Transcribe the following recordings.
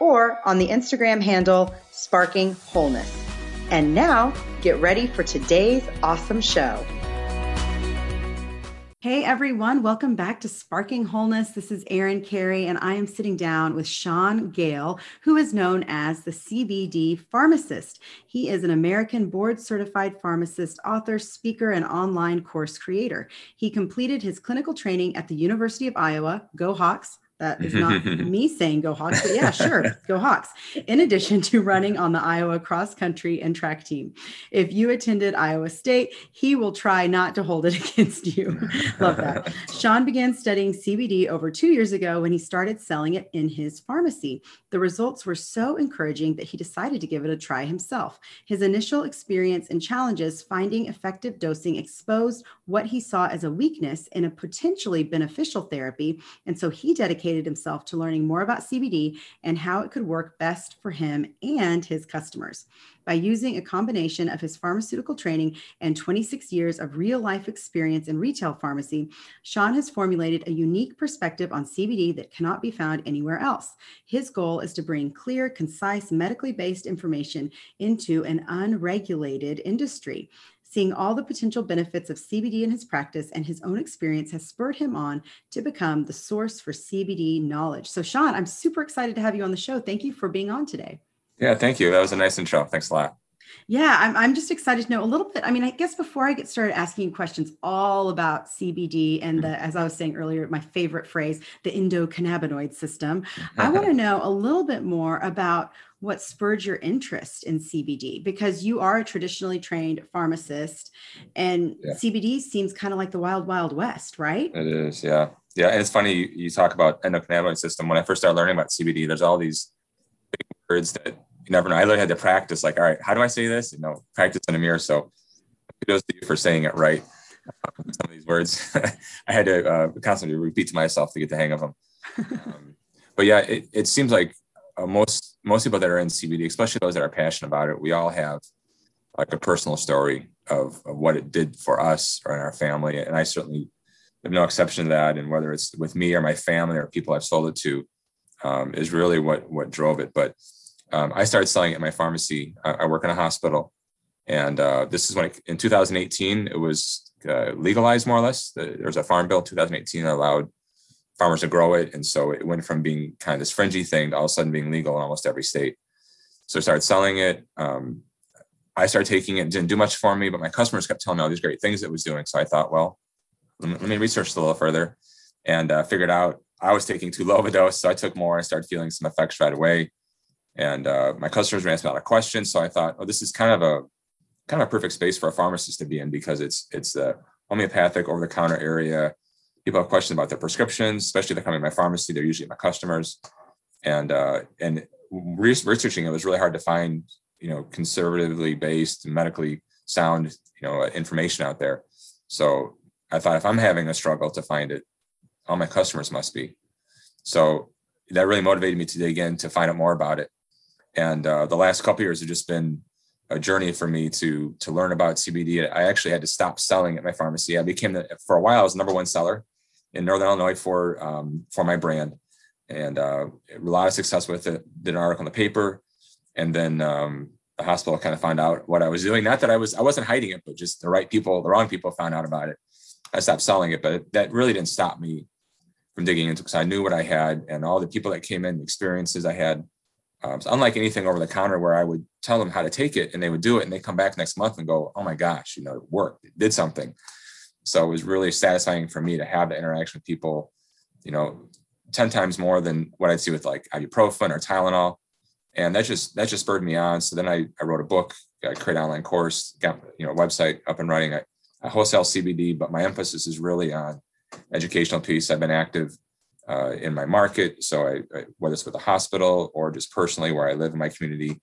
or on the Instagram handle Sparking Wholeness. And now, get ready for today's awesome show. Hey everyone, welcome back to Sparking Wholeness. This is Erin Carey, and I am sitting down with Sean Gale, who is known as the CBD pharmacist. He is an American board certified pharmacist, author, speaker, and online course creator. He completed his clinical training at the University of Iowa, Go Hawks, that is not me saying go Hawks, but yeah, sure, go Hawks. In addition to running on the Iowa cross country and track team. If you attended Iowa State, he will try not to hold it against you. Love that. Sean began studying CBD over two years ago when he started selling it in his pharmacy. The results were so encouraging that he decided to give it a try himself. His initial experience and challenges finding effective dosing exposed what he saw as a weakness in a potentially beneficial therapy. And so he dedicated himself to learning more about CBD and how it could work best for him and his customers. By using a combination of his pharmaceutical training and 26 years of real life experience in retail pharmacy, Sean has formulated a unique perspective on CBD that cannot be found anywhere else. His goal is to bring clear, concise, medically based information into an unregulated industry. Seeing all the potential benefits of CBD in his practice and his own experience has spurred him on to become the source for CBD knowledge. So, Sean, I'm super excited to have you on the show. Thank you for being on today. Yeah, thank you. That was a nice intro. Thanks a lot. Yeah, I'm, I'm just excited to know a little bit. I mean, I guess before I get started asking you questions all about CBD and the, mm-hmm. as I was saying earlier, my favorite phrase, the endocannabinoid system, I want to know a little bit more about what spurred your interest in CBD because you are a traditionally trained pharmacist and yeah. CBD seems kind of like the wild, wild west, right? It is. Yeah. Yeah. And it's funny, you, you talk about endocannabinoid system. When I first started learning about CBD, there's all these big words that you never know. I literally had to practice like, all right, how do I say this? You know, practice in a mirror. So kudos to you for saying it right. Um, some of these words I had to uh, constantly repeat to myself to get the hang of them. Um, but yeah, it, it seems like uh, most most people that are in CBD, especially those that are passionate about it, we all have like a personal story of, of what it did for us or in our family. And I certainly have no exception to that. And whether it's with me or my family or people I've sold it to, um, is really what what drove it. But um, I started selling it in my pharmacy. I, I work in a hospital, and uh, this is when it, in 2018 it was uh, legalized more or less. There was a farm bill 2018 that allowed farmers to grow it. And so it went from being kind of this fringy thing to all of a sudden being legal in almost every state. So I started selling it. Um, I started taking it, didn't do much for me, but my customers kept telling me all these great things it was doing. So I thought, well, let me, research a little further and uh, figured out I was taking too low of a dose. So I took more. I started feeling some effects right away. And uh, my customers were asking a lot of questions. So I thought, oh, this is kind of a kind of a perfect space for a pharmacist to be in because it's it's the homeopathic over the counter area people have questions about their prescriptions, especially if they're coming to my pharmacy, they're usually my customers. And uh, and researching it was really hard to find, you know, conservatively based, medically sound, you know, information out there. So I thought if I'm having a struggle to find it, all my customers must be. So that really motivated me to dig in to find out more about it. And uh, the last couple years have just been a journey for me to to learn about CBD. I actually had to stop selling at my pharmacy. I became the, for a while I was the number one seller in Northern Illinois for um, for my brand, and uh, a lot of success with it. Did an article in the paper, and then um, the hospital kind of found out what I was doing. Not that I was I wasn't hiding it, but just the right people, the wrong people found out about it. I stopped selling it, but that really didn't stop me from digging into because I knew what I had and all the people that came in, the experiences I had. Um, so unlike anything over the counter where I would tell them how to take it and they would do it and they come back next month and go, oh my gosh, you know, it worked, it did something. So it was really satisfying for me to have the interaction with people, you know, 10 times more than what I'd see with like ibuprofen or Tylenol. And that just, that just spurred me on. So then I, I wrote a book, I created an online course, got, you know, website up and running. I, I wholesale CBD, but my emphasis is really on educational piece. I've been active uh, in my market. So I, I, whether it's with a hospital or just personally where I live in my community,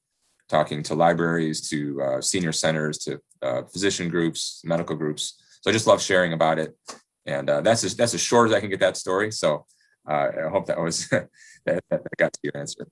talking to libraries, to uh, senior centers, to uh, physician groups, medical groups. So I just love sharing about it. And uh, that's, as, that's as short as I can get that story. So uh, I hope that was, that, that got to your answer.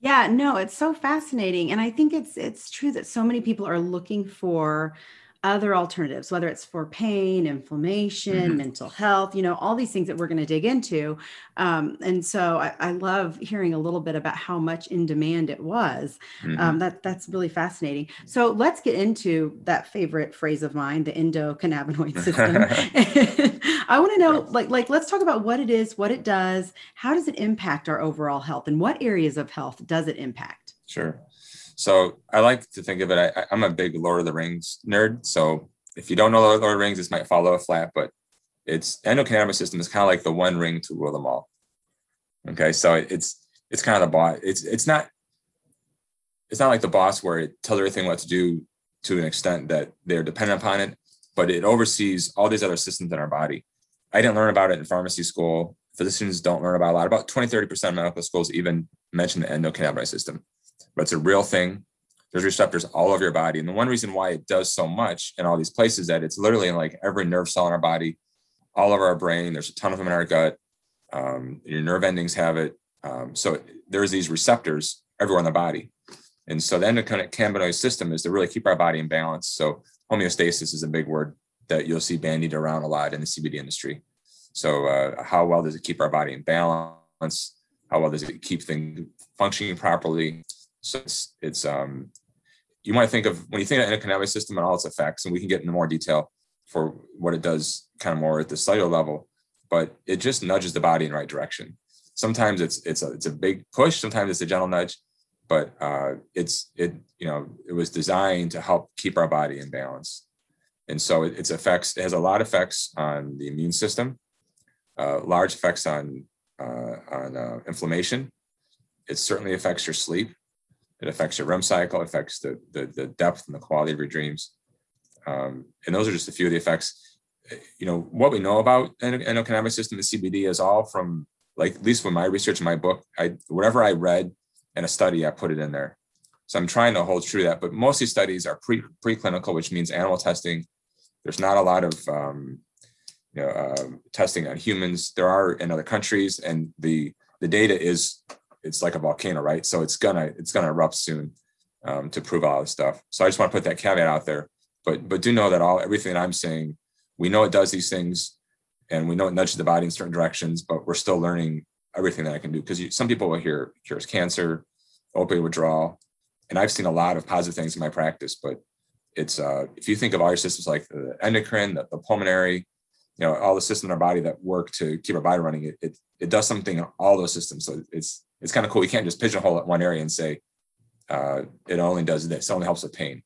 Yeah, no, it's so fascinating. And I think it's it's true that so many people are looking for other alternatives, whether it's for pain, inflammation, mm-hmm. mental health, you know, all these things that we're going to dig into. Um, and so I, I, love hearing a little bit about how much in demand it was. Mm-hmm. Um, that that's really fascinating. So let's get into that favorite phrase of mine, the endocannabinoid system. I want to know, like, like let's talk about what it is, what it does, how does it impact our overall health, and what areas of health does it impact? Sure. So I like to think of it. I, am a big Lord of the Rings nerd. So if you don't know Lord of the Rings, this might follow a flat, but it's endocannabinoid system is kind of like the one ring to rule them all. Okay, so it's it's kind of the boss. It's it's not it's not like the boss where it tells everything what to do to an extent that they're dependent upon it, but it oversees all these other systems in our body. I didn't learn about it in pharmacy school. Physicians don't learn about a lot. About 20, 30% of medical schools even mention the endocannabinoid system but it's a real thing. There's receptors all over your body. And the one reason why it does so much in all these places that it's literally in like every nerve cell in our body, all over our brain. There's a ton of them in our gut. Um, your nerve endings have it. Um, so there's these receptors everywhere in the body. And so the endocannabinoid system is to really keep our body in balance. So homeostasis is a big word that you'll see bandied around a lot in the CBD industry. So uh, how well does it keep our body in balance? How well does it keep things functioning properly? So it's, it's um, you might think of when you think of the endocannabinoid system and all its effects, and we can get into more detail for what it does kind of more at the cellular level, but it just nudges the body in the right direction. Sometimes it's it's a it's a big push, sometimes it's a gentle nudge, but uh, it's it you know it was designed to help keep our body in balance. And so it, its effects it has a lot of effects on the immune system, uh, large effects on uh, on uh, inflammation. It certainly affects your sleep. It affects your REM cycle, affects the, the, the depth and the quality of your dreams. Um, and those are just a few of the effects. You know, what we know about endocannabinoid system and CBD is all from like, at least from my research in my book, I, whatever I read in a study, I put it in there. So I'm trying to hold true to that, but most of these studies are pre preclinical, which means animal testing. There's not a lot of um, you know, uh, testing on humans. There are in other countries, and the the data is it's like a volcano, right? So it's gonna it's gonna erupt soon um, to prove all this stuff. So I just want to put that caveat out there. But but do know that all everything I'm saying, we know it does these things, and we know it nudges the body in certain directions. But we're still learning everything that I can do because some people will hear cures cancer, opioid withdrawal, and I've seen a lot of positive things in my practice. But it's uh, if you think of all your systems like the endocrine, the, the pulmonary, you know, all the systems in our body that work to keep our body running, it, it, it does something in all those systems. So it's it's kind of cool. You can't just pigeonhole it one area and say uh, it only does this. It only helps with pain.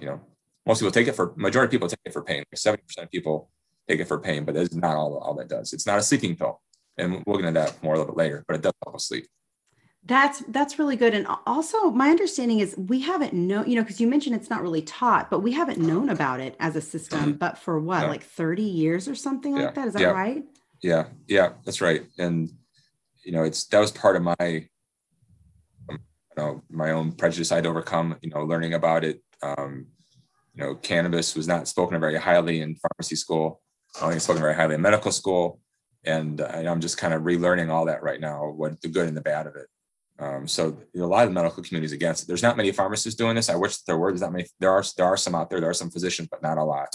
You know, most people take it for majority of people take it for pain. Seventy percent of people take it for pain, but that's not all all that does. It's not a sleeping pill, and we'll get into that more a little bit later. But it does help with sleep. That's that's really good. And also my understanding is we haven't known, you know, because you mentioned it's not really taught, but we haven't known about it as a system, mm-hmm. but for what, like 30 years or something yeah. like that. Is that yeah. right? Yeah, yeah, that's right. And you know, it's that was part of my, you know, my own prejudice I'd overcome. You know, learning about it. Um, you know, cannabis was not spoken very highly in pharmacy school. I only spoken very highly in medical school, and uh, I'm just kind of relearning all that right now, what the good and the bad of it. Um, so you know, a lot of the medical community is against it. There's not many pharmacists doing this. I wish there were. There's not many. There are there are some out there. There are some physicians, but not a lot.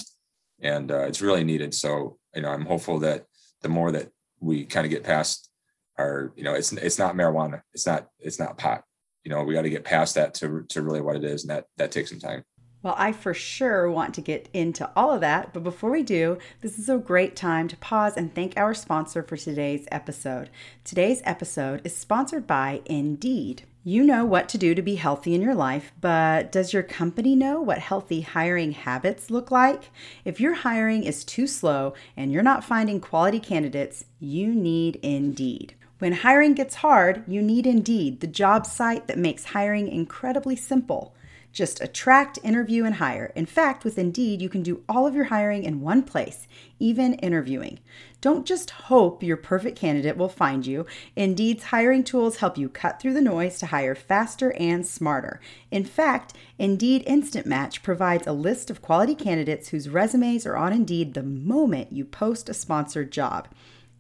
And uh, it's really needed. So you know, I'm hopeful that the more that we kind of get past are you know it's it's not marijuana it's not it's not pot you know we got to get past that to to really what it is and that that takes some time well, I for sure want to get into all of that, but before we do, this is a great time to pause and thank our sponsor for today's episode. Today's episode is sponsored by Indeed. You know what to do to be healthy in your life, but does your company know what healthy hiring habits look like? If your hiring is too slow and you're not finding quality candidates, you need Indeed. When hiring gets hard, you need Indeed, the job site that makes hiring incredibly simple. Just attract, interview, and hire. In fact, with Indeed, you can do all of your hiring in one place, even interviewing. Don't just hope your perfect candidate will find you. Indeed's hiring tools help you cut through the noise to hire faster and smarter. In fact, Indeed Instant Match provides a list of quality candidates whose resumes are on Indeed the moment you post a sponsored job.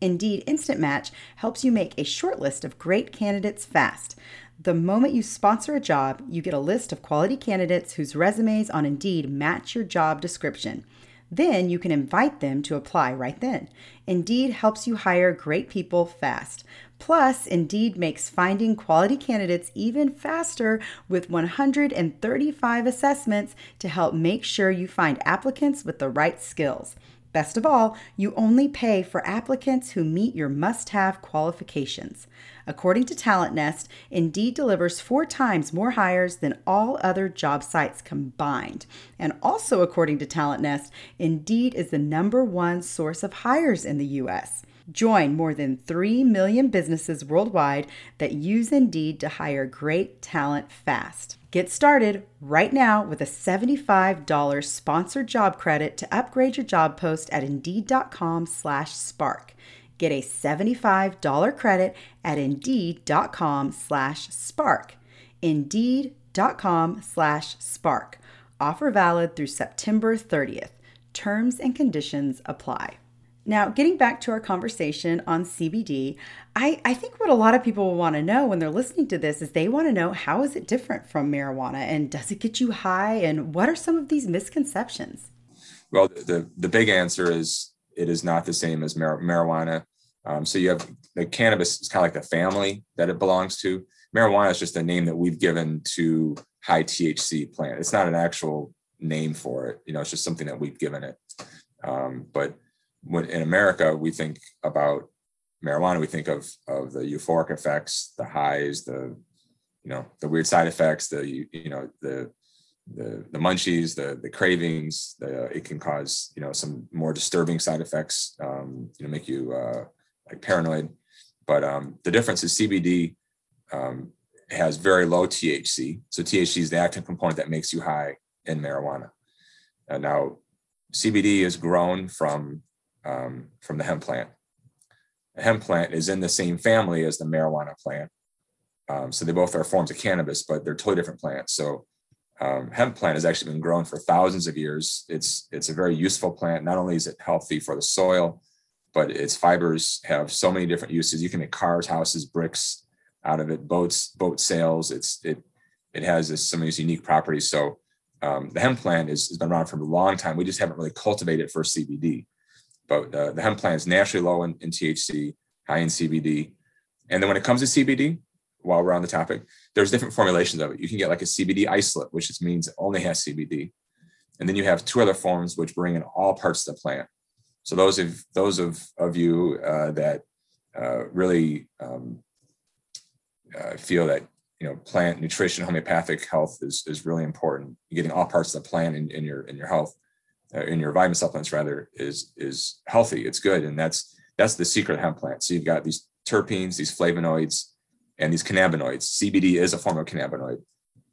Indeed Instant Match helps you make a short list of great candidates fast. The moment you sponsor a job, you get a list of quality candidates whose resumes on Indeed match your job description. Then you can invite them to apply right then. Indeed helps you hire great people fast. Plus, Indeed makes finding quality candidates even faster with 135 assessments to help make sure you find applicants with the right skills. Best of all, you only pay for applicants who meet your must have qualifications. According to Talent Nest, Indeed delivers four times more hires than all other job sites combined. And also, according to Talent Nest, Indeed is the number one source of hires in the U.S. Join more than 3 million businesses worldwide that use Indeed to hire great talent fast. Get started right now with a $75 sponsored job credit to upgrade your job post at Indeed.com slash spark. Get a $75 credit at indeed.com slash spark. Indeed.com slash spark. Offer valid through September 30th. Terms and conditions apply. Now, getting back to our conversation on CBD, I, I think what a lot of people will want to know when they're listening to this is they want to know how is it different from marijuana and does it get you high and what are some of these misconceptions? Well, the, the big answer is it is not the same as mar- marijuana. Um, so you have the cannabis is kind of like the family that it belongs to. Marijuana is just a name that we've given to high THC plant. It's not an actual name for it. You know, it's just something that we've given it. Um, but when in America, we think about marijuana, we think of of the euphoric effects, the highs, the you know the weird side effects, the you, you know the the the munchies, the the cravings. The, it can cause you know some more disturbing side effects. Um, you know, make you uh, like paranoid. But um, the difference is CBD um, has very low THC. So THC is the active component that makes you high in marijuana. And now CBD is grown from um, from the hemp plant. The hemp plant is in the same family as the marijuana plant. Um, so they both are forms of cannabis, but they're totally different plants. So um, hemp plant has actually been grown for thousands of years. It's it's a very useful plant. Not only is it healthy for the soil, but its fibers have so many different uses. You can make cars, houses, bricks out of it, boats, boat sails. It's it it has this, some of these unique properties. So um, the hemp plant is, has been around for a long time. We just haven't really cultivated it for CBD. But uh, the hemp plant is naturally low in, in THC, high in CBD. And then when it comes to CBD, while we're on the topic, there's different formulations of it. You can get like a CBD isolate, which just means it only has CBD. And then you have two other forms which bring in all parts of the plant. So those of those of of you uh, that uh, really um, uh, feel that you know plant nutrition, homeopathic health is is really important. Getting all parts of the plant in, in your in your health, uh, in your vitamin supplements rather is is healthy. It's good, and that's that's the secret hemp plant. So you've got these terpenes, these flavonoids, and these cannabinoids. CBD is a form of cannabinoid.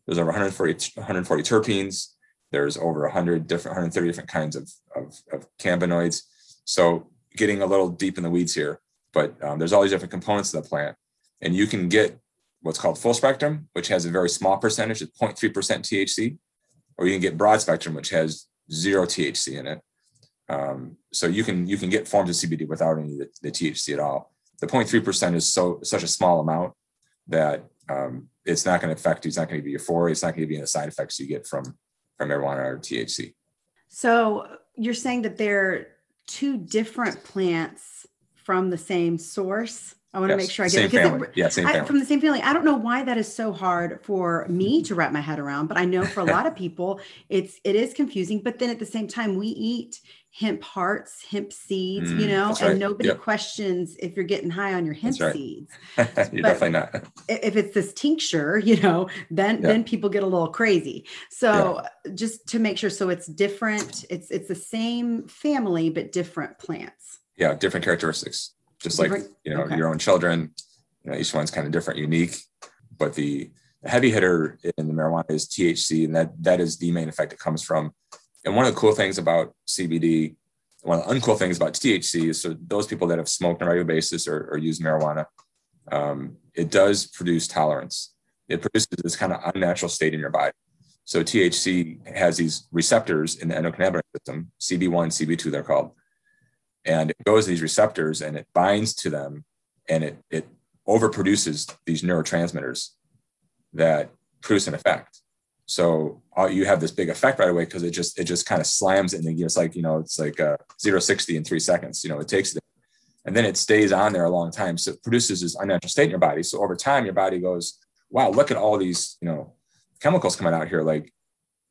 There's over 140, 140 terpenes. There's over 100 different, 130 different kinds of, of, of cannabinoids. So getting a little deep in the weeds here, but um, there's all these different components of the plant, and you can get what's called full spectrum, which has a very small percentage, of 0.3% THC, or you can get broad spectrum, which has zero THC in it. Um, so you can you can get forms of CBD without any the, the THC at all. The 0.3% is so such a small amount that um, it's not going to affect you. It's not going to be euphoria. It's not going to be any side effects you get from from marijuana or THC. So you're saying that they're two different plants from the same source. I want yes, to make sure I get it. Family. It, yeah, same family. I, from the same family. I don't know why that is so hard for me to wrap my head around, but I know for a lot of people, it's it is confusing. But then at the same time, we eat hemp hearts, hemp seeds, mm, you know, right. and nobody yep. questions if you're getting high on your hemp right. seeds. you're but definitely not. If it's this tincture, you know, then then people get a little crazy. So just to make sure, so it's different. It's it's the same family but different plants. Yeah, different characteristics just like you know okay. your own children you know each one's kind of different unique but the heavy hitter in the marijuana is THC, and that that is the main effect it comes from. And one of the cool things about CBD, one of the uncool things about THC is so those people that have smoked on a regular basis or, or use marijuana, um, it does produce tolerance. It produces this kind of unnatural state in your body. So THC has these receptors in the endocannabinoid system, CB1, CB2, they're called. And it goes to these receptors and it binds to them and it, it overproduces these neurotransmitters that produce an effect. So uh, you have this big effect right away because it just it just kind of slams it and it's like you know it's like uh, zero sixty in three seconds. You know it takes it, and then it stays on there a long time. So it produces this unnatural state in your body. So over time, your body goes, wow, look at all these you know chemicals coming out here. Like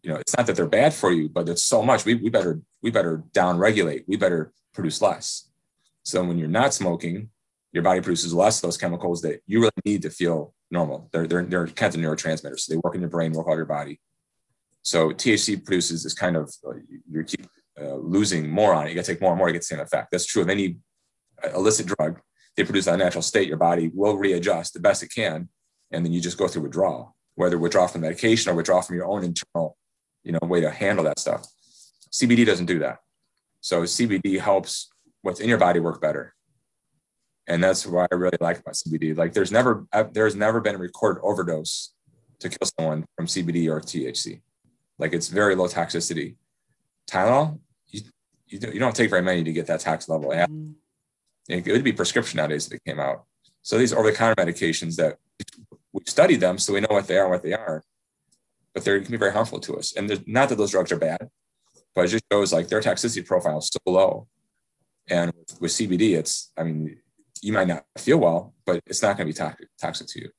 you know it's not that they're bad for you, but it's so much. We we better we better down regulate. We better produce less. So when you're not smoking, your body produces less of those chemicals that you really need to feel normal. They're, they're, they're kinds of neurotransmitters. So they work in your brain, work all your body. So THC produces this kind of, uh, you keep uh, losing more on it. You got to take more and more to get the same effect. That's true of any uh, illicit drug. They produce a natural state. Your body will readjust the best it can. And then you just go through withdrawal, whether withdraw from medication or withdraw from your own internal, you know, way to handle that stuff. CBD doesn't do that. So CBD helps what's in your body work better and that's what I really like about CBD. Like, there's never there's never been a recorded overdose to kill someone from CBD or THC. Like, it's very low toxicity. Tylenol, you you don't, you don't take very many to get that tox level. Mm-hmm. It would be prescription nowadays if it came out. So these over-the-counter medications that we've studied them, so we know what they are, and what they are, but they can be very harmful to us. And not that those drugs are bad, but it just shows like their toxicity profile is so low. And with, with CBD, it's I mean you might not feel well, but it's not going to be toxic, toxic to you.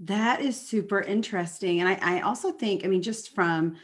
That is super interesting. And I, I also think, I mean, just from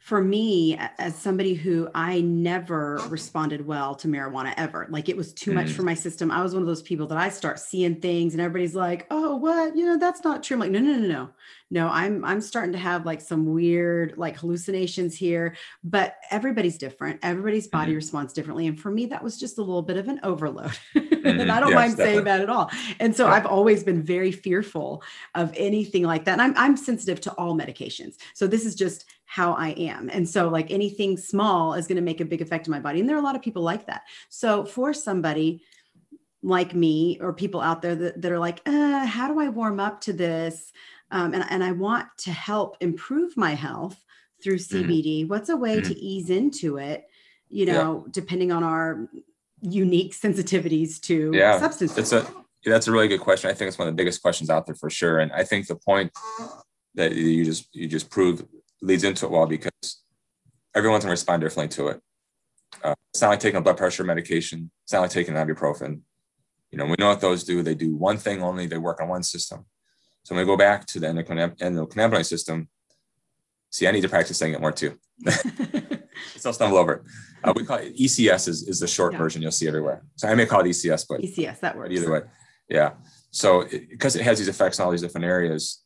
for me as somebody who i never responded well to marijuana ever like it was too mm. much for my system i was one of those people that i start seeing things and everybody's like oh what you know that's not true i'm like no no no no no i'm i'm starting to have like some weird like hallucinations here but everybody's different everybody's body mm. responds differently and for me that was just a little bit of an overload mm. and mm-hmm. i don't yes, mind definitely. saying that at all and so yeah. i've always been very fearful of anything like that and I'm, I'm sensitive to all medications so this is just how I am. And so, like anything small is going to make a big effect on my body. And there are a lot of people like that. So, for somebody like me or people out there that, that are like, uh, how do I warm up to this? Um, and, and I want to help improve my health through CBD. Mm-hmm. What's a way mm-hmm. to ease into it? You know, yeah. depending on our unique sensitivities to yeah. substances. It's a that's a really good question. I think it's one of the biggest questions out there for sure. And I think the point that you just you just proved leads into it well because everyone's gonna respond differently to it. Uh, it's not like taking a blood pressure medication. It's not like taking ibuprofen. You know, we know what those do. They do one thing only. They work on one system. So when we go back to the endocannabinoid system, see, I need to practice saying it more too. so I'll stumble over. Uh, we call it ECS is, is the short yeah. version you'll see everywhere. So I may call it ECS, but ECS that works. Either way, yeah. So because it, it has these effects in all these different areas,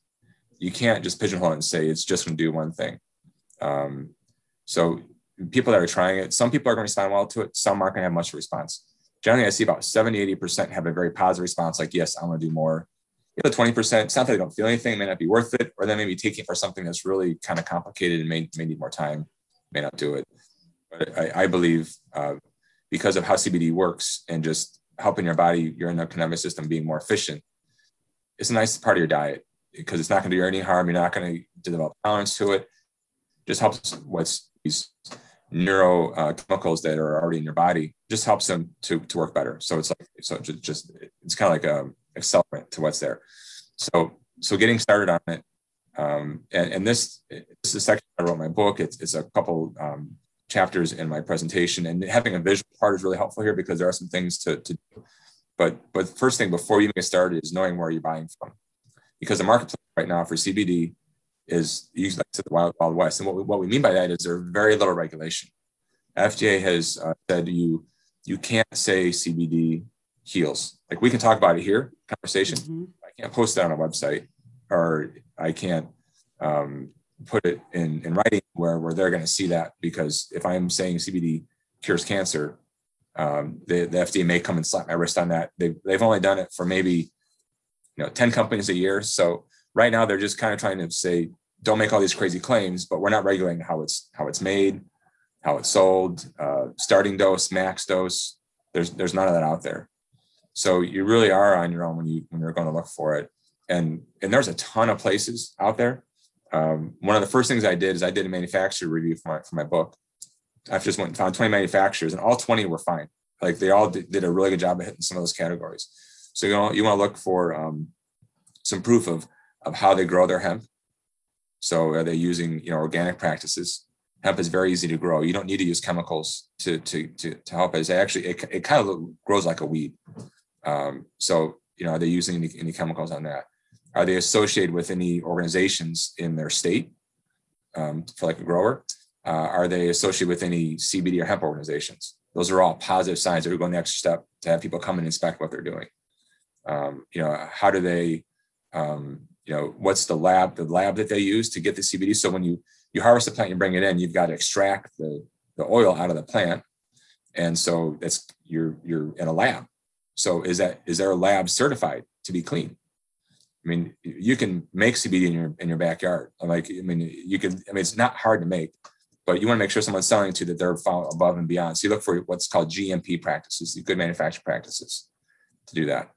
you can't just pigeonhole it and say it's just going to do one thing. Um, so people that are trying it, some people are going to respond well to it. Some aren't going to have much response. Generally, I see about 70, 80% have a very positive response, like, yes, I want to do more. The 20%, it's not that they don't feel anything, may not be worth it, or they may be taking it for something that's really kind of complicated and may, may need more time, may not do it. But I, I believe uh, because of how CBD works and just helping your body, your endocannabinoid system being more efficient, it's a nice part of your diet because it's not going to do you any harm. You're not going to develop tolerance to it. Just helps what's these neurochemicals uh, that are already in your body just helps them to, to work better. So it's like so just, just it's kind of like a accelerant to what's there. So so getting started on it, um, and, and this this is a section I wrote in my book. It's it's a couple um, chapters in my presentation, and having a visual part is really helpful here because there are some things to to do. But but first thing before you get started is knowing where you're buying from because the marketplace right now for CBD is used like the wild, wild west. And what we, what we mean by that is there's very little regulation. FDA has uh, said you you can't say CBD heals. Like we can talk about it here, conversation. Mm-hmm. I can't post that on a website, or I can't um, put it in in writing where where they're going to see that because if I'm saying CBD cures cancer, um, the, the FDA may come and slap my wrist on that. They've, they've only done it for maybe you know 10 companies a year so right now they're just kind of trying to say, don't make all these crazy claims, but we're not regulating how it's how it's made, how it's sold, uh, starting dose, max dose. There's there's none of that out there. So you really are on your own when you when you're going to look for it. And and there's a ton of places out there. Um, one of the first things I did is I did a manufacturer review for my for my book. I just went and found 20 manufacturers, and all 20 were fine. Like they all did, did a really good job of hitting some of those categories. So you know you want to look for um, some proof of of how they grow their hemp. So are they using you know organic practices? Hemp is very easy to grow. You don't need to use chemicals to to to, to help it. Actually it, it kind of grows like a weed. Um, so you know are they using any, any chemicals on that? Are they associated with any organizations in their state um, for like a grower? Uh, are they associated with any CBD or hemp organizations? Those are all positive signs that we're going the extra step to have people come and inspect what they're doing. Um, you know, how do they, um, you know, what's the lab, the lab that they use to get the CBD? So when you you harvest the plant, you bring it in, you've got to extract the, the oil out of the plant. And so that's you're you're in a lab. So is that is there a lab certified to be clean? I mean, you can make CBD in your in your backyard. Like, I mean, you can. I mean, it's not hard to make, but you want to make sure someone's selling to that they're above and beyond. So you look for what's called GMP practices, good manufacturing practices, to do that.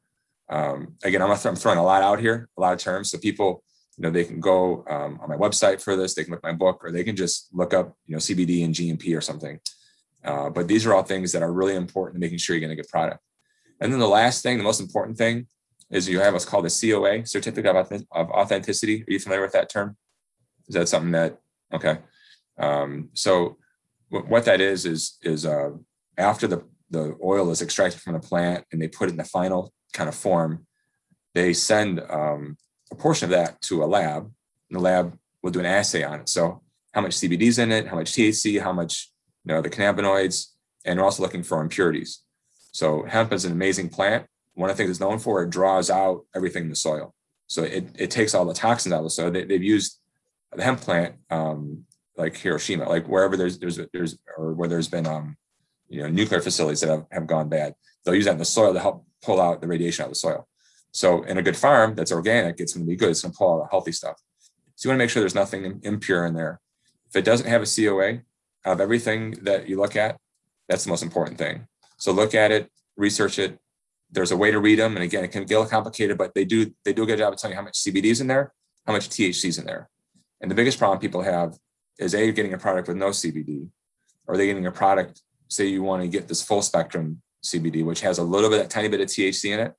Um, again, I'm, I'm throwing a lot out here, a lot of terms, so people, you know, they can go um, on my website for this. They can look my book, or they can just look up, you know, CBD and GMP or something. Uh, but these are all things that are really important to making sure you're getting a good product. And then the last thing, the most important thing, is you have what's called a COA, Certificate of Authenticity. Are you familiar with that term? Is that something that, okay. Um, so what that is, is, is uh, after the, the oil is extracted from the plant and they put it in the final kind of form, they send um, a portion of that to a lab and the lab will do an assay on it. So how much CBD is in it, how much THC, how much, you know, the cannabinoids, and we're also looking for impurities. So hemp is an amazing plant one of the things it's known for, it draws out everything in the soil. So it, it takes all the toxins out of the soil. They, have used the hemp plant, um, like Hiroshima, like wherever there's, there's, there's, or where there's been, um, you know, nuclear facilities that have, have gone bad. They'll use that in the soil to help pull out the radiation out of the soil. So in a good farm that's organic, it's going to be good. It's going to pull out the healthy stuff. So you want to make sure there's nothing impure in there. If it doesn't have a COA, of everything that you look at, that's the most important thing. So look at it, research it, there's a way to read them. And again, it can get a little complicated, but they do they do a good job of telling you how much CBD is in there, how much THC is in there. And the biggest problem people have is A, getting a product with no CBD, or they getting a product, say you want to get this full spectrum CBD, which has a little bit, a tiny bit of THC in it.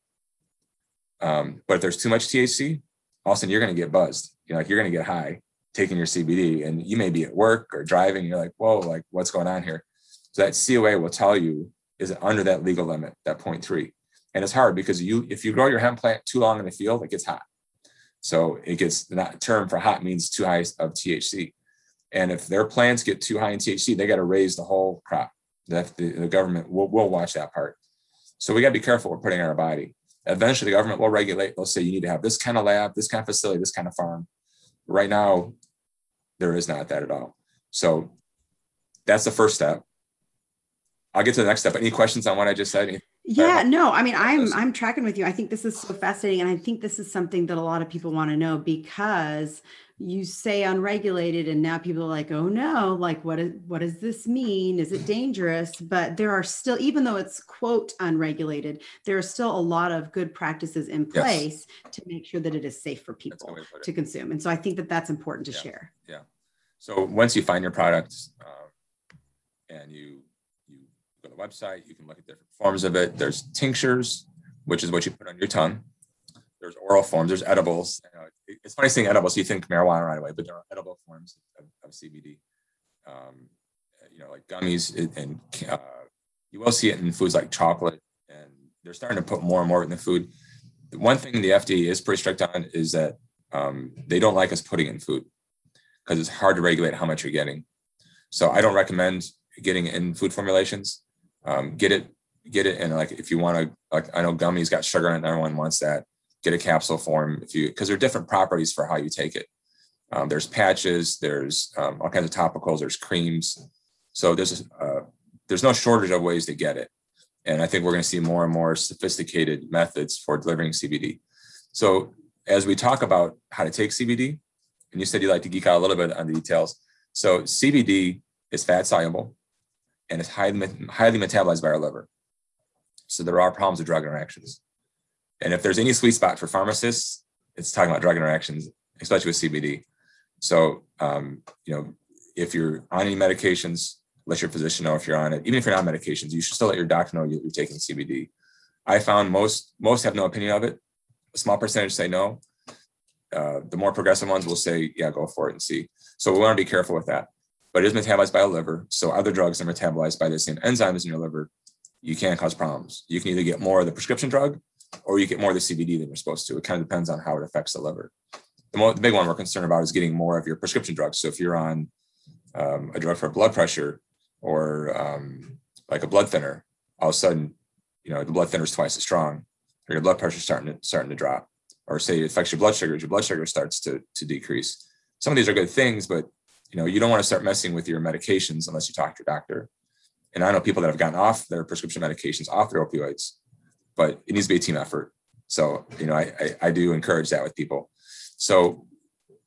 Um, but if there's too much THC, all of a sudden you're going to get buzzed. You know, like you're going to get high taking your CBD and you may be at work or driving. You're like, whoa, like what's going on here? So that COA will tell you, is it under that legal limit, that 0.3? And it's hard because you, if you grow your hemp plant too long in the field, it gets hot. So it gets that term for hot means too high of THC. And if their plants get too high in THC, they got to raze the whole crop. That the, the government will, will watch that part. So we got to be careful what we're putting in our body. Eventually, the government will regulate. They'll say you need to have this kind of lab, this kind of facility, this kind of farm. Right now, there is not that at all. So that's the first step. I'll get to the next step. Any questions on what I just said? Yeah, no, I mean, I'm I'm tracking with you. I think this is so fascinating, and I think this is something that a lot of people want to know because you say unregulated, and now people are like, oh no, like what is what does this mean? Is it dangerous? But there are still, even though it's quote unregulated, there are still a lot of good practices in place yes. to make sure that it is safe for people to, to consume. And so I think that that's important to yeah. share. Yeah. So once you find your product uh, and you go to the website, you can look at different forms of it. There's tinctures, which is what you put on your tongue. There's oral forms, there's edibles. You know, it's funny saying edibles, you think marijuana right away, but there are edible forms of, of CBD. Um, you know, like gummies and uh, you will see it in foods like chocolate and they're starting to put more and more in the food. The one thing the FDA is pretty strict on is that um, they don't like us putting in food because it's hard to regulate how much you're getting. So I don't recommend getting in food formulations um, get it, get it. And like, if you want to, like, I know gummies got sugar in it, everyone wants that, get a capsule form if you, cause there are different properties for how you take it. Um, there's patches, there's um, all kinds of topicals, there's creams. So there's, uh, there's no shortage of ways to get it. And I think we're going to see more and more sophisticated methods for delivering CBD. So as we talk about how to take CBD, and you said you'd like to geek out a little bit on the details. So CBD is fat soluble and it's highly, highly metabolized by our liver. So there are problems with drug interactions. And if there's any sweet spot for pharmacists, it's talking about drug interactions, especially with CBD. So, um, you know, if you're on any medications, let your physician know if you're on it. Even if you're not on medications, you should still let your doctor know you're taking CBD. I found most most have no opinion of it. A small percentage say no. Uh, the more progressive ones will say, yeah, go for it and see. So we want to be careful with that. But it is metabolized by the liver. So other drugs are metabolized by the same enzymes in your liver. You can cause problems. You can either get more of the prescription drug or you get more of the CBD than you're supposed to. It kind of depends on how it affects the liver. The, the big one we're concerned about is getting more of your prescription drugs. So if you're on um, a drug for blood pressure or um, like a blood thinner, all of a sudden, you know, the blood thinner is twice as strong or your blood pressure starting to starting to drop or say it affects your blood sugar, your blood sugar starts to, to decrease. Some of these are good things, but you know, you don't want to start messing with your medications unless you talk to your doctor. And I know people that have gotten off their prescription medications, off their opioids, but it needs to be a team effort. So, you know, I, I, I do encourage that with people. So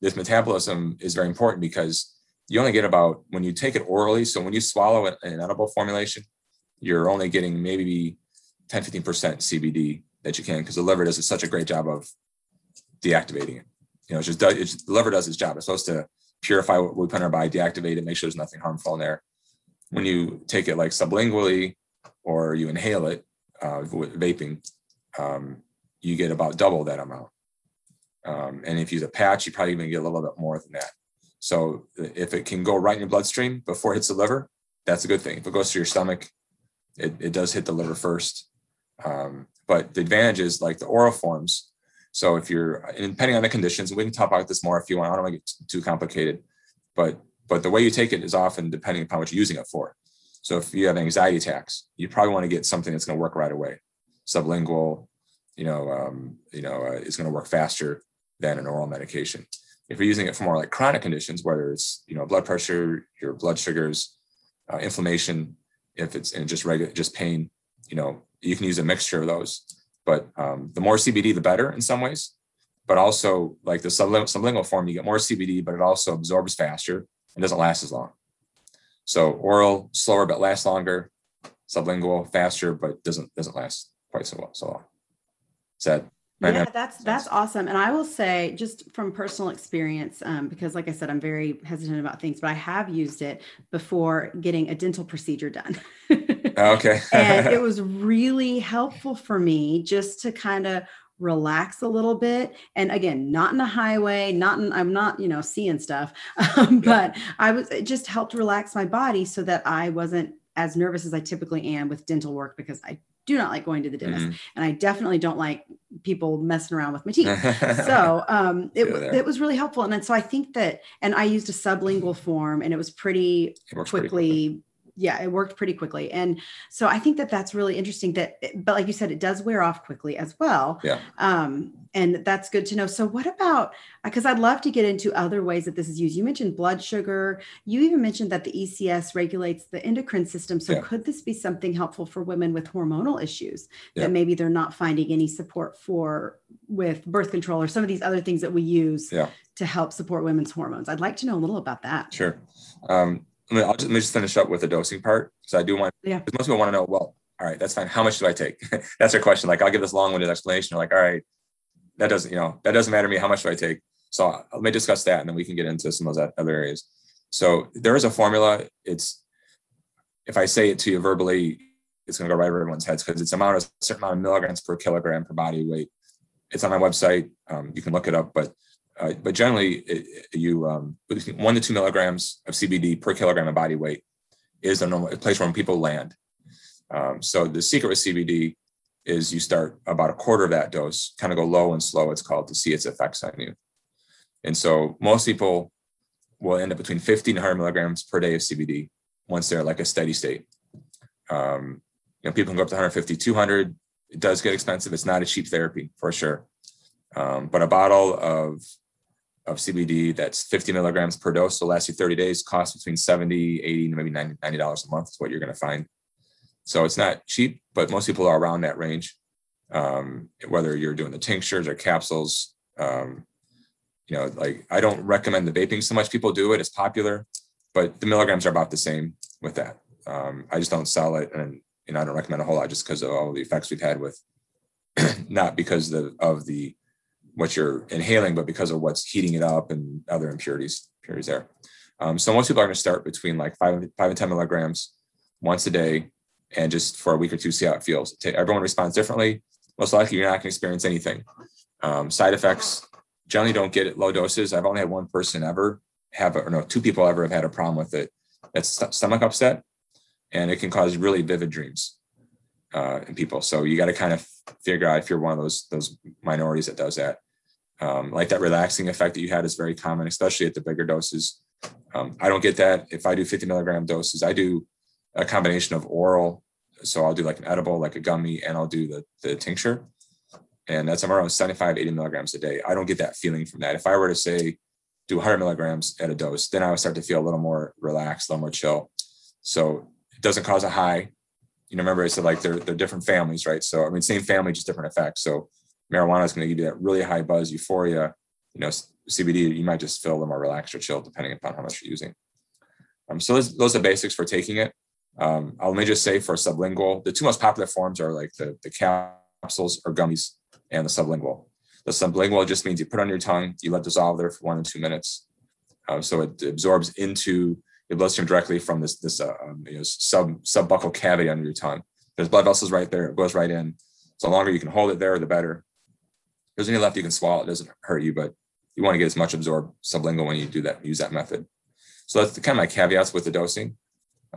this metabolism is very important because you only get about, when you take it orally, so when you swallow an edible formulation, you're only getting maybe 10, 15% CBD that you can because the liver does such a great job of deactivating it. You know, it's just it's, the liver does its job. It's supposed to purify what we put in our body, deactivate it, make sure there's nothing harmful in there. When you take it like sublingually or you inhale it uh, vaping, um, you get about double that amount. Um, and if you use a patch, you probably even get a little bit more than that. So if it can go right in your bloodstream before it hits the liver, that's a good thing. If it goes to your stomach, it, it does hit the liver first. Um, but the advantage is like the oral forms, so if you're, depending on the conditions, we can talk about this more if you want. I don't want to get too complicated, but but the way you take it is often depending upon what you're using it for. So if you have anxiety attacks, you probably want to get something that's going to work right away. Sublingual, you know, um, you know, uh, is going to work faster than an oral medication. If you're using it for more like chronic conditions, whether it's you know blood pressure, your blood sugars, uh, inflammation, if it's in just regular just pain, you know, you can use a mixture of those. But um, the more CBD, the better in some ways. But also, like the sublingual form, you get more CBD, but it also absorbs faster and doesn't last as long. So oral, slower but lasts longer. Sublingual, faster but doesn't doesn't last quite so well. So long. Said. Yeah, that's that's awesome. And I will say, just from personal experience, um, because like I said, I'm very hesitant about things, but I have used it before getting a dental procedure done. okay. and it was really helpful for me just to kind of relax a little bit. And again not in a highway not in i'm not you know seeing stuff um, but i was it just helped relax my body so that i wasn't as nervous as i typically am with dental work because i do not like going to the dentist. Mm-hmm. and i definitely don't like people messing around with my teeth. So um, it, it was really helpful. And then so i think that and i used a sublingual form and it was pretty quickly, pretty quickly yeah, it worked pretty quickly. And so I think that that's really interesting that, but like you said, it does wear off quickly as well. Yeah. Um, and that's good to know. So what about, because I'd love to get into other ways that this is used. You mentioned blood sugar. You even mentioned that the ECS regulates the endocrine system. So yeah. could this be something helpful for women with hormonal issues yeah. that maybe they're not finding any support for with birth control or some of these other things that we use yeah. to help support women's hormones? I'd like to know a little about that. Sure. Um, let me, I'll just, let me just finish up with the dosing part. So I do want, yeah. because most people want to know, well, all right, that's fine. How much do I take? that's their question. Like, I'll give this long-winded explanation. Like, all right, that doesn't, you know, that doesn't matter to me. How much do I take? So let me discuss that, and then we can get into some of those other areas. So there is a formula. It's if I say it to you verbally, it's going to go right over everyone's heads because it's amount of a certain amount of milligrams per kilogram per body weight. It's on my website. Um, you can look it up, but uh, but generally, it, you um, one to two milligrams of CBD per kilogram of body weight is a normal place where people land. Um, so the secret with CBD is you start about a quarter of that dose, kind of go low and slow, it's called, to see its effects on you. And so most people will end up between 50 and 100 milligrams per day of CBD once they're like a steady state. Um, you know, people can go up to 150, 200. It does get expensive. It's not a cheap therapy for sure. Um, but a bottle of of CBD that's 50 milligrams per dose, so last you 30 days, costs between 70, 80, maybe 90, $90 a month is what you're going to find. So it's not cheap, but most people are around that range. Um, whether you're doing the tinctures or capsules, Um, you know, like I don't recommend the vaping so much. People do it; it's popular, but the milligrams are about the same with that. Um, I just don't sell it, and you know, I don't recommend a whole lot just because of all the effects we've had with, not because of, of the what you're inhaling, but because of what's heating it up and other impurities impurities there. Um, so most people are going to start between like five, five and 10 milligrams once a day and just for a week or two, see how it feels. Everyone responds differently. Most likely you're not going to experience anything. Um, side effects generally don't get it low doses. I've only had one person ever have, or no, two people ever have had a problem with it. That's stomach upset and it can cause really vivid dreams uh, in people. So you got to kind of figure out if you're one of those, those minorities that does that. Um, like that relaxing effect that you had is very common, especially at the bigger doses. Um, I don't get that. If I do 50 milligram doses, I do a combination of oral. So I'll do like an edible, like a gummy, and I'll do the, the tincture. And that's around 75, 80 milligrams a day. I don't get that feeling from that. If I were to say do 100 milligrams at a dose, then I would start to feel a little more relaxed, a little more chill. So it doesn't cause a high. You know, remember I said like they're, they're different families, right? So I mean, same family, just different effects. So marijuana is going to give you that really high buzz, euphoria. You know, CBD, you might just feel a little more relaxed or chill depending upon how much you're using. Um, so those, those are the basics for taking it. Um, I'll, let me just say for sublingual, the two most popular forms are like the, the capsules or gummies and the sublingual. The sublingual just means you put on your tongue, you let dissolve there for one to two minutes. Uh, so it absorbs into your bloodstream directly from this, this uh, um, you know, sub subbuccal cavity under your tongue. There's blood vessels right there, it goes right in. So the longer you can hold it there, the better. If There's any left you can swallow, it doesn't hurt you, but you want to get as much absorbed sublingual when you do that, use that method. So that's the, kind of my caveats with the dosing.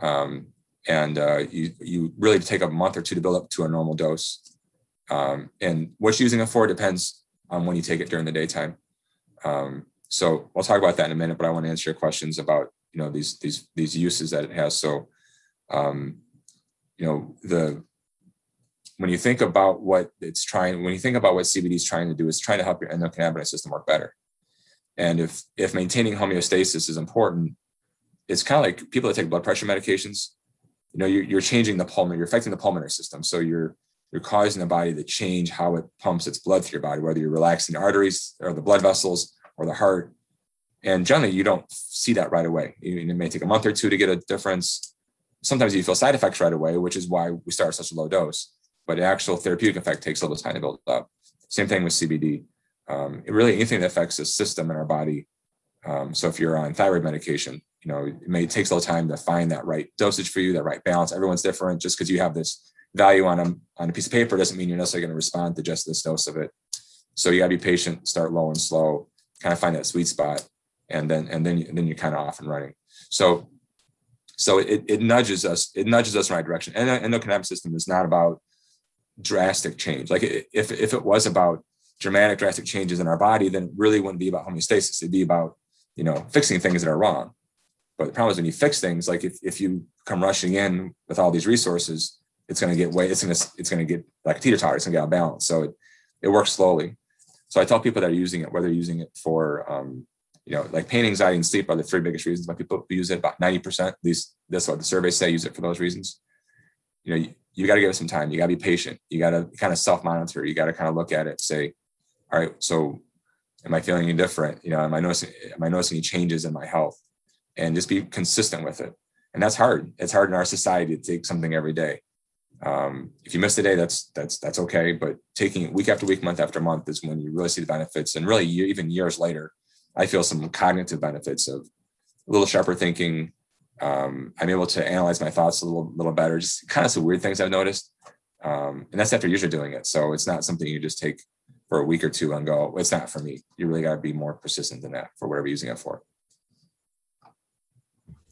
Um, and uh, you, you really take a month or two to build up to a normal dose. Um, and what you're using it for depends on when you take it during the daytime. Um, so we'll talk about that in a minute, but I want to answer your questions about, you know, these, these, these uses that it has. So, um, you know, the, when you think about what it's trying, when you think about what CBD is trying to do, is trying to help your endocannabinoid system work better. And if, if maintaining homeostasis is important, it's kind of like people that take blood pressure medications, you know, you're, you're changing the pulmonary, you're affecting the pulmonary system. So you're, you're causing the body to change how it pumps its blood through your body, whether you're relaxing the arteries or the blood vessels or the heart. And generally you don't see that right away. It may take a month or two to get a difference. Sometimes you feel side effects right away, which is why we start at such a low dose, but the actual therapeutic effect takes a little time to build up. Same thing with CBD. Um, really anything that affects the system in our body. Um, so if you're on thyroid medication, you know, it may take a little time to find that right dosage for you, that right balance. Everyone's different. Just because you have this value on a, on a piece of paper doesn't mean you're necessarily going to respond to just this dose of it. So you got to be patient, start low and slow, kind of find that sweet spot, and then and then and then you're kind of off and running. So so it, it nudges us, it nudges us in the right direction. And the endocannabinoid system is not about drastic change. Like if if it was about dramatic, drastic changes in our body, then it really wouldn't be about homeostasis. It'd be about you know fixing things that are wrong. But the problem is when you fix things, like if, if you come rushing in with all these resources, it's going to get way, it's going to, it's going to get like a teeter totter, it's going to get out of balance. So it, it works slowly. So I tell people that are using it, whether using it for, um, you know, like pain, anxiety, and sleep are the three biggest reasons why people use it. About 90%, at least that's what the surveys say, use it for those reasons. You know, you, you got to give it some time. You got to be patient. You got to kind of self-monitor. You got to kind of look at it, say, all right, so am I feeling any different? You know, am I noticing, am I noticing any changes in my health? and just be consistent with it. And that's hard. It's hard in our society to take something every day. Um, if you miss a day, that's that's that's okay. But taking week after week, month after month is when you really see the benefits. And really, even years later, I feel some cognitive benefits of a little sharper thinking. Um, I'm able to analyze my thoughts a little little better. Just kind of some weird things I've noticed. Um, and that's after usually doing it. So it's not something you just take for a week or two and go, it's not for me. You really got to be more persistent than that for whatever you're using it for.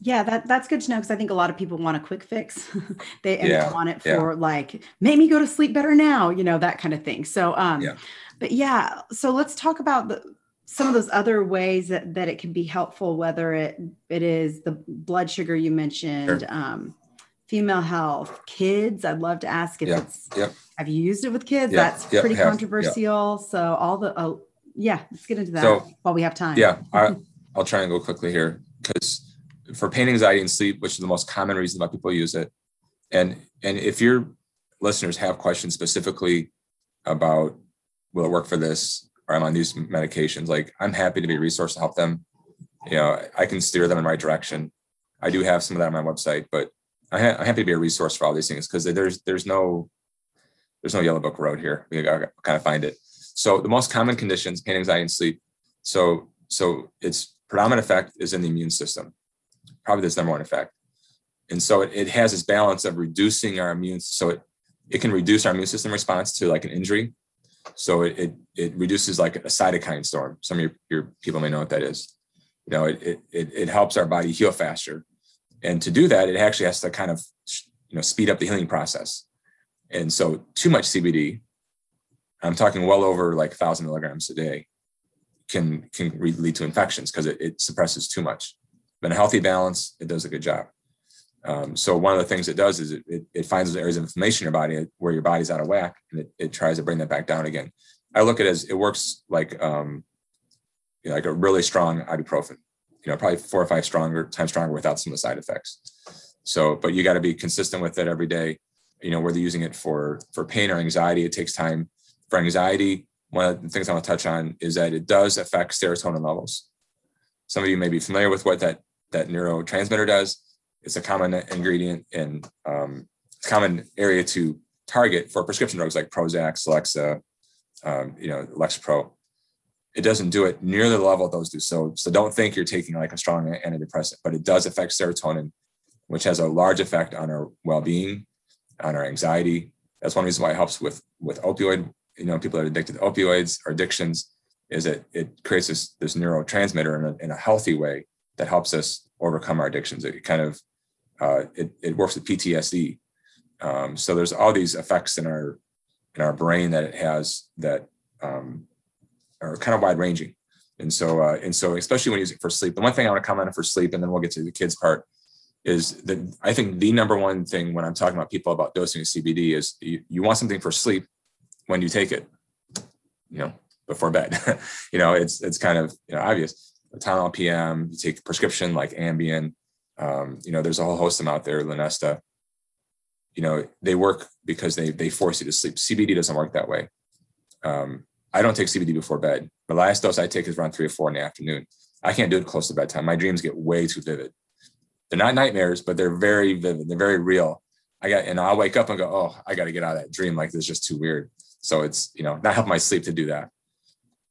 Yeah, that that's good to know because I think a lot of people want a quick fix. they yeah, want it for yeah. like make me go to sleep better now, you know, that kind of thing. So um yeah. but yeah, so let's talk about the some of those other ways that, that it can be helpful, whether it it is the blood sugar you mentioned, sure. um, female health, kids. I'd love to ask if it's have you used it with kids? That's pretty controversial. So all the uh, yeah, let's get into that so, while we have time. Yeah, I, I'll try and go quickly here because for pain, anxiety, and sleep, which is the most common reason why people use it. And and if your listeners have questions specifically about will it work for this, or I'm on these medications, like I'm happy to be a resource to help them. You know, I can steer them in the right direction. I do have some of that on my website, but I I'm happy to be a resource for all these things because there's there's no there's no yellow book road here. We gotta kind of find it. So the most common conditions, pain, anxiety, and sleep. So so its predominant effect is in the immune system, probably this number one effect. And so it, it has this balance of reducing our immune. So it it can reduce our immune system response to like an injury. So it it, it reduces like a cytokine storm. Some of your, your people may know what that is. You know, it, it it helps our body heal faster. And to do that, it actually has to kind of you know speed up the healing process. And so too much CBD, I'm talking well over like thousand milligrams a day, can can lead to infections because it, it suppresses too much. But a healthy balance, it does a good job. Um, so one of the things it does is it, it, it, finds those areas of inflammation in your body where your body's out of whack and it, it tries to bring that back down again. I look at it as it works like um, you know, like a really strong ibuprofen, you know, probably four or five stronger times stronger without some of the side effects. So, but you got to be consistent with it every day. You know, whether using it for for pain or anxiety, it takes time. For anxiety, one of the things I want to touch on is that it does affect serotonin levels. Some of you may be familiar with what that that neurotransmitter does it's a common ingredient and um, common area to target for prescription drugs like Prozac, Celexa, um, you know, Lexapro. It doesn't do it near the level those do. So, so don't think you're taking like a strong antidepressant, but it does affect serotonin, which has a large effect on our well-being, on our anxiety. That's one reason why it helps with with opioid. You know, people that are addicted to opioids or addictions is that it creates this this neurotransmitter in a, in a healthy way that helps us overcome our addictions. It kind of uh, it, it works with PTSD. Um, so there's all these effects in our in our brain that it has that um, are kind of wide ranging. And so uh, and so especially when you use it for sleep. The one thing I want to comment on for sleep, and then we'll get to the kids part, is that I think the number one thing when I'm talking about people about dosing of CBD is you, you want something for sleep when you take it, you know, before bed. you know, it's it's kind of you know obvious. Tylenol PM, you take prescription like Ambien, um, you know, there's a whole host of them out there, Lunesta. You know, they work because they they force you to sleep. CBD doesn't work that way. Um, I don't take CBD before bed. The last dose I take is around three or four in the afternoon. I can't do it close to bedtime. My dreams get way too vivid. They're not nightmares, but they're very vivid. They're very real. I got, and I'll wake up and go, oh, I got to get out of that dream. Like this is just too weird. So it's, you know, not help my sleep to do that.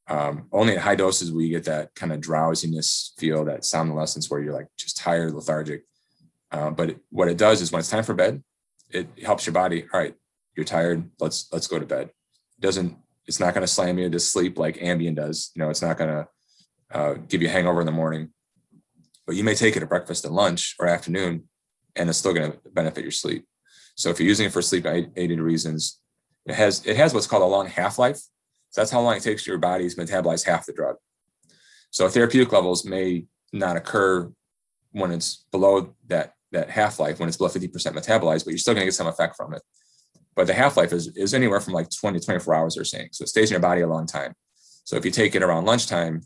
Um, only at high doses will you get that kind of drowsiness feel, that somnolence where you're like just tired, lethargic. Uh, but it, what it does is when it's time for bed, it helps your body. All right, you're tired. Let's let's go to bed. It doesn't. It's not going to slam you to sleep like Ambien does. You know, it's not going to uh, give you a hangover in the morning. But you may take it at breakfast and lunch or afternoon, and it's still going to benefit your sleep. So if you're using it for sleep aided reasons, it has it has what's called a long half life. So that's how long it takes your body to metabolize half the drug. So therapeutic levels may not occur when it's below that that half-life, when it's below 50% metabolized, but you're still going to get some effect from it. But the half-life is, is anywhere from like 20 to 24 hours, they're saying. So it stays in your body a long time. So if you take it around lunchtime,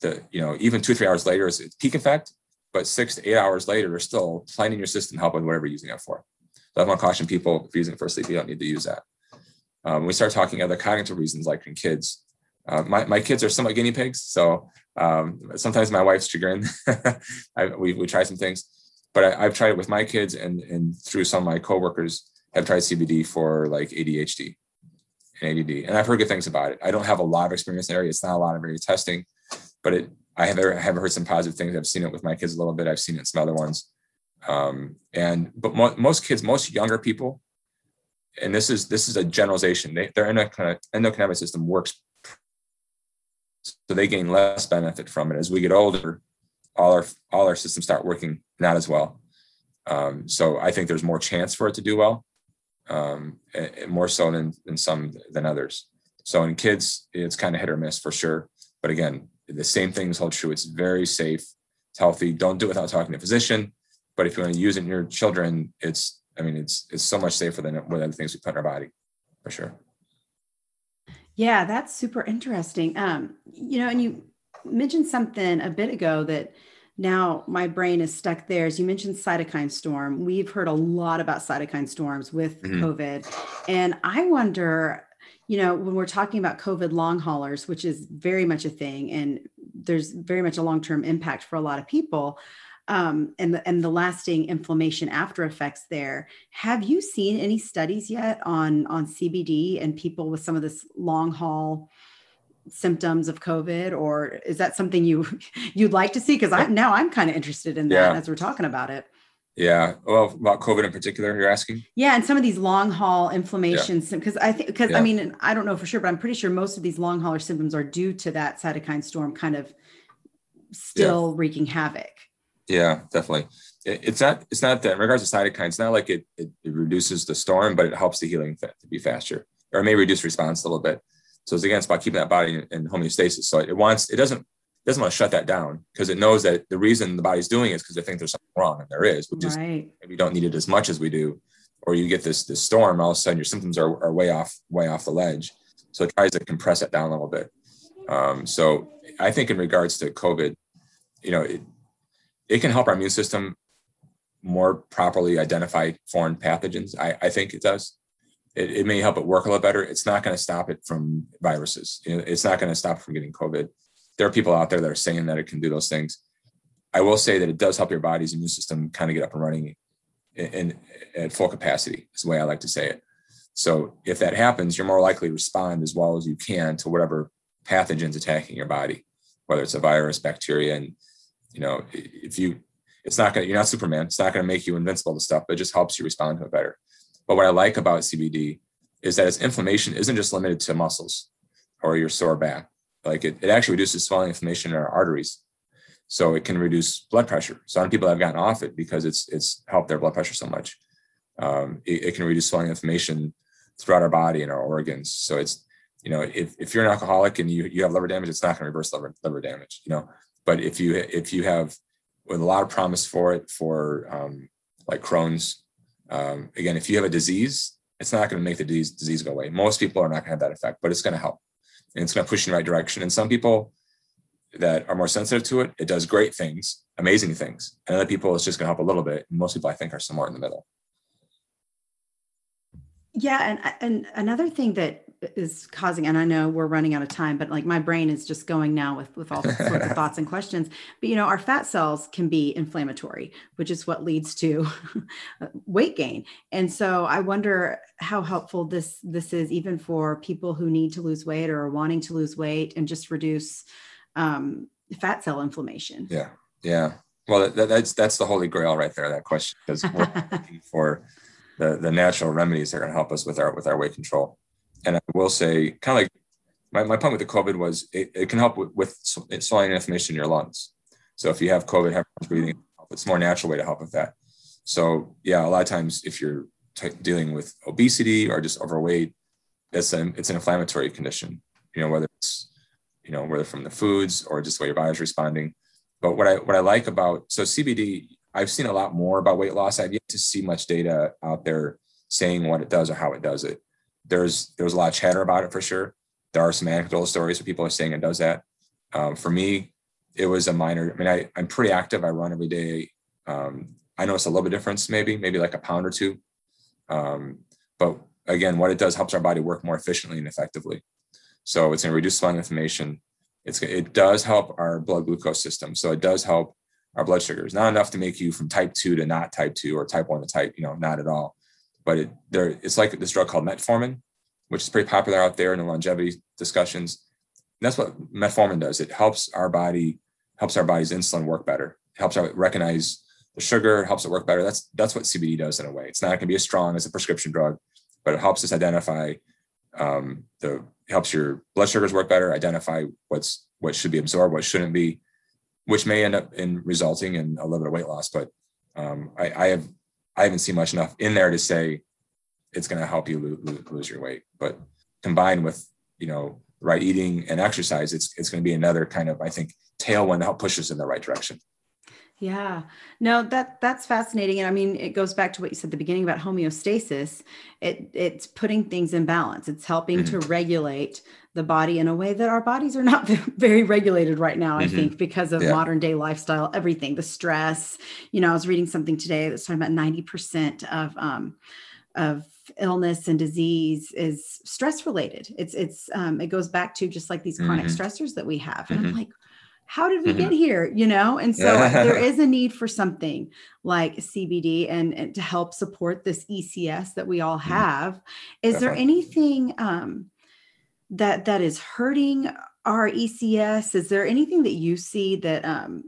the you know, even two three hours later, is peak effect, but six to eight hours later, they're still playing in your system, helping whatever you're using it for. So I want to caution people if you're using it for sleep, you don't need to use that. Um, we start talking other cognitive reasons, like in kids. Uh, my, my kids are somewhat guinea pigs, so um, sometimes my wife's chagrin. I, we, we try some things, but I, have tried it with my kids and, and through some of my coworkers have tried CBD for like ADHD and ADD, and I've heard good things about it. I don't have a lot of experience in the area. It's not a lot of area testing, but it I have, I have heard some positive things. I've seen it with my kids a little bit. I've seen it in some other ones. Um, and but mo- most kids, most younger people and this is this is a generalization. They, their endocannabinoid system works, so they gain less benefit from it. As we get older, all our all our systems start working not as well. Um, so I think there's more chance for it to do well, um, and more so than, than some than others. So in kids, it's kind of hit or miss for sure. But again, the same things hold true. It's very safe, it's healthy. Don't do it without talking to a physician. But if you want to use it in your children, it's I mean, it's it's so much safer than what other things we put in our body, for sure. Yeah, that's super interesting. Um, you know, and you mentioned something a bit ago that now my brain is stuck there. As you mentioned cytokine storm, we've heard a lot about cytokine storms with mm-hmm. COVID. And I wonder, you know, when we're talking about COVID long haulers, which is very much a thing, and there's very much a long term impact for a lot of people, um, and the, and the lasting inflammation after effects there. Have you seen any studies yet on on CBD and people with some of this long haul? symptoms of covid or is that something you you'd like to see because i'm now i'm kind of interested in that yeah. as we're talking about it yeah. Well, about COVID in particular, you're asking? Yeah. And some of these long haul inflammations, because yeah. I think, because yeah. I mean, I don't know for sure, but I'm pretty sure most of these long hauler symptoms are due to that cytokine storm kind of still wreaking havoc. Yeah, definitely. It, it's not, it's not that in regards to cytokines, it's not like it, it, it reduces the storm, but it helps the healing to be faster or it may reduce response a little bit. So it's again, it's about keeping that body in, in homeostasis. So it wants, it doesn't doesn't want to shut that down because it knows that the reason the body's doing it is because they think there's something wrong, and there is. Just right. maybe don't need it as much as we do, or you get this this storm, all of a sudden your symptoms are, are way off way off the ledge. So it tries to compress it down a little bit. Um, so I think in regards to COVID, you know, it, it can help our immune system more properly identify foreign pathogens. I, I think it does. It, it, may help it work a little better. It's not going to stop it from viruses. It's not going to stop from getting COVID there are people out there that are saying that it can do those things. I will say that it does help your body's immune system kind of get up and running in, at full capacity, is the way I like to say it. So if that happens, you're more likely to respond as well as you can to whatever pathogens attacking your body, whether it's a virus, bacteria, and you know, if you, it's not gonna, you're not Superman. It's not gonna make you invincible to stuff, but it just helps you respond to it better. But what I like about CBD is that its inflammation isn't just limited to muscles or your sore back. Like it, it actually reduces swelling inflammation in our arteries. So it can reduce blood pressure. Some people have gotten off it because it's it's helped their blood pressure so much. Um, it, it, can reduce swelling inflammation throughout our body and our organs. So it's, you know, if, if you're an alcoholic and you, you have liver damage, it's not going to reverse liver, liver damage, you know, but if you, if you have with a lot of promise for it, for um, like Crohn's, um, again, if you have a disease, it's not going to make the disease, disease go away. Most people are not going to have that effect, but it's going to help and it's going to push in the right direction. And some people that are more sensitive to it, it does great things, amazing things. And other people, it's just going to help a little bit. And most people, I think, are somewhere in the middle. Yeah, and and another thing that is causing, and I know we're running out of time, but like my brain is just going now with with all sorts of thoughts and questions. But you know, our fat cells can be inflammatory, which is what leads to weight gain. And so I wonder how helpful this this is even for people who need to lose weight or are wanting to lose weight and just reduce um, fat cell inflammation. Yeah, yeah. Well, that, that's that's the holy grail right there. That question because we're looking for the, the natural remedies that are going to help us with our with our weight control. And I will say, kind of like my, my point with the COVID was it, it can help with, with swelling inflammation in your lungs. So if you have COVID, have breathing, it's more natural way to help with that. So yeah, a lot of times if you're t- dealing with obesity or just overweight, it's an it's an inflammatory condition. You know whether it's you know whether from the foods or just the way your body's responding. But what I what I like about so CBD I've seen a lot more about weight loss. I've yet to see much data out there saying what it does or how it does it. There's there's a lot of chatter about it for sure. There are some anecdotal stories where people are saying it does that. Um, for me, it was a minor. I mean, I, I'm pretty active. I run every day. Um, I notice a little bit difference, maybe maybe like a pound or two. Um, but again, what it does helps our body work more efficiently and effectively. So it's going to reduce swelling inflammation. It's it does help our blood glucose system. So it does help our blood sugars. Not enough to make you from type two to not type two or type one to type, you know, not at all. But it there it's like this drug called metformin, which is pretty popular out there in the longevity discussions. And that's what metformin does. It helps our body, helps our body's insulin work better. It helps our recognize the sugar, helps it work better. That's that's what CBD does in a way. It's not going to be as strong as a prescription drug, but it helps us identify um, the helps your blood sugars work better, identify what's what should be absorbed, what shouldn't be, which may end up in resulting in a little bit of weight loss. But um, I, I, have I haven't seen much enough in there to say it's going to help you lose, lose your weight. But combined with you know right eating and exercise, it's it's going to be another kind of I think tailwind to help push us in the right direction. Yeah, no, that that's fascinating, and I mean, it goes back to what you said at the beginning about homeostasis. It it's putting things in balance. It's helping mm-hmm. to regulate the body in a way that our bodies are not very regulated right now. Mm-hmm. I think because of yeah. modern day lifestyle, everything, the stress. You know, I was reading something today that's talking about ninety percent of um, of illness and disease is stress related. It's it's um, it goes back to just like these chronic mm-hmm. stressors that we have. And mm-hmm. I'm like, how did we mm-hmm. get here? You know, and so there is a need for something like CBD and, and to help support this ECS that we all mm-hmm. have. Is there anything um, that that is hurting our ECS? Is there anything that you see that um,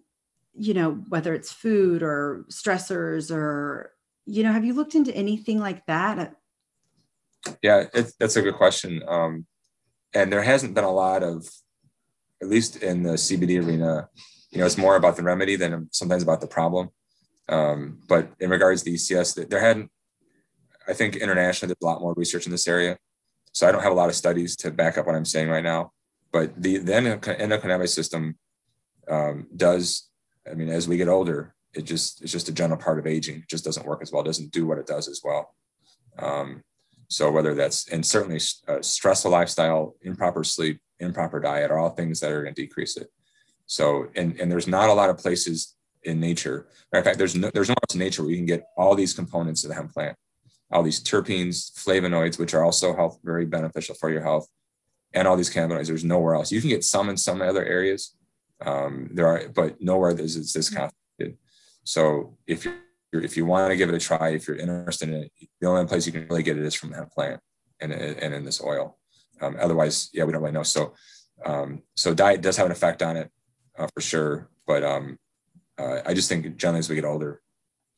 you know, whether it's food or stressors or you know, have you looked into anything like that? Yeah, it, that's a good question. Um, and there hasn't been a lot of, at least in the CBD arena, you know, it's more about the remedy than sometimes about the problem. Um, but in regards to ECS, there hadn't, I think internationally, there's a lot more research in this area. So I don't have a lot of studies to back up what I'm saying right now. But the, the endocannabinoid system um, does, I mean, as we get older, it just it's just a general part of aging. It just doesn't work as well. It doesn't do what it does as well. Um, so whether that's and certainly uh, stressful lifestyle, improper sleep, improper diet are all things that are going to decrease it. So and and there's not a lot of places in nature. in fact, there's no there's no in nature where you can get all these components of the hemp plant, all these terpenes, flavonoids, which are also health very beneficial for your health, and all these cannabinoids. There's nowhere else. You can get some in some other areas. Um, there are, but nowhere is this, this concentrated. So if you're if you want to give it a try, if you're interested in it, the only place you can really get it is from that plant and, and in this oil. Um, otherwise, yeah, we don't really know. So, um, so diet does have an effect on it uh, for sure. But um, uh, I just think generally as we get older,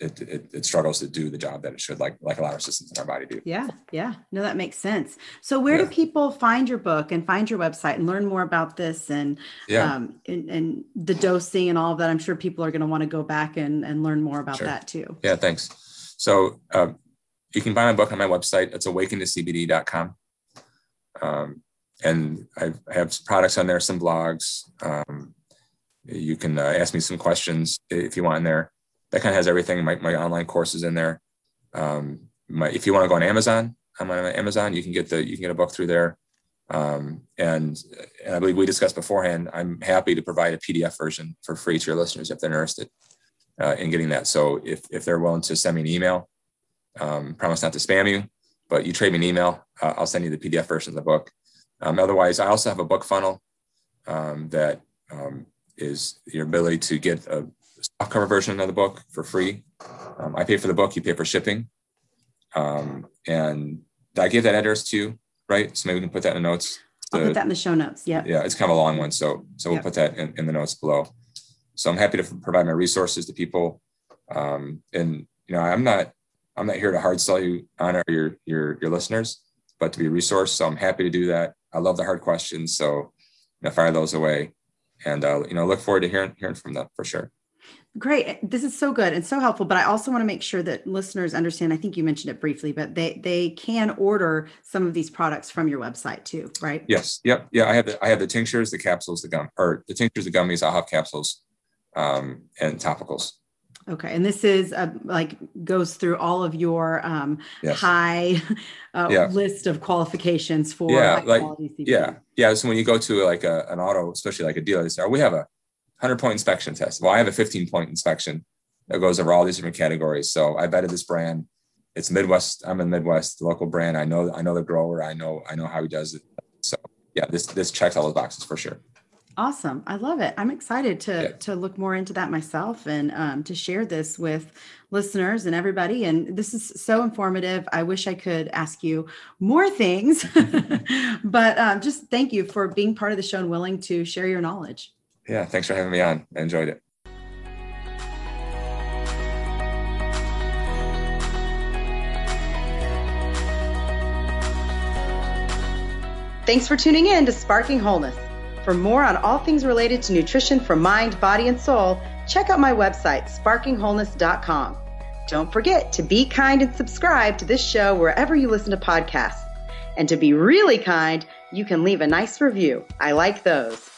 it, it, it, struggles to do the job that it should like like a lot of systems in our body do. Yeah yeah. No that makes sense. So where yeah. do people find your book and find your website and learn more about this and yeah. um and, and the dosing and all of that? I'm sure people are going to want to go back and and learn more about sure. that too. Yeah thanks. So um, you can buy my book on my website. It's awakentocbd.com um, and I have products on there some blogs. Um, you can uh, ask me some questions if you want in there that kind of has everything. My, my online courses in there. Um, my, if you want to go on Amazon, I'm on Amazon. You can get the you can get a book through there. Um, and, and I believe we discussed beforehand. I'm happy to provide a PDF version for free to your listeners if they're interested uh, in getting that. So if if they're willing to send me an email, um, promise not to spam you, but you trade me an email, uh, I'll send you the PDF version of the book. Um, otherwise, I also have a book funnel um, that um, is your ability to get a softcover version of the book for free. Um, I pay for the book, you pay for shipping. Um, and I gave that address to you, right? So maybe we can put that in the notes. I'll put that in the show notes. Yeah. Yeah, it's kind of a long one. So so we'll yep. put that in, in, the notes below. So I'm happy to provide my resources to people. Um, and you know, I'm not I'm not here to hard sell you on or your your your listeners, but to be a resource. So I'm happy to do that. I love the hard questions. So you know, fire those away. And uh, you know, look forward to hearing hearing from them for sure. Great. This is so good and so helpful. But I also want to make sure that listeners understand. I think you mentioned it briefly, but they they can order some of these products from your website too, right? Yes. Yep. Yeah. I have the I have the tinctures, the capsules, the gum, or the tinctures, the gummies. I'll have capsules, um, and topicals. Okay, and this is a, like goes through all of your um, yes. high uh, yeah. list of qualifications for yeah, like, yeah, yeah. So when you go to like a, an auto, especially like a dealer, they say, oh, "We have a 100 point inspection test. Well, I have a 15 point inspection that goes over all these different categories. So I vetted this brand. It's Midwest. I'm in Midwest, the local brand. I know, I know the grower. I know, I know how he does it. So yeah, this this checks all those boxes for sure. Awesome. I love it. I'm excited to yeah. to look more into that myself and um, to share this with listeners and everybody. And this is so informative. I wish I could ask you more things, but um, just thank you for being part of the show and willing to share your knowledge. Yeah, thanks for having me on. I enjoyed it. Thanks for tuning in to Sparking Wholeness. For more on all things related to nutrition for mind, body, and soul, check out my website, sparkingwholeness.com. Don't forget to be kind and subscribe to this show wherever you listen to podcasts. And to be really kind, you can leave a nice review. I like those.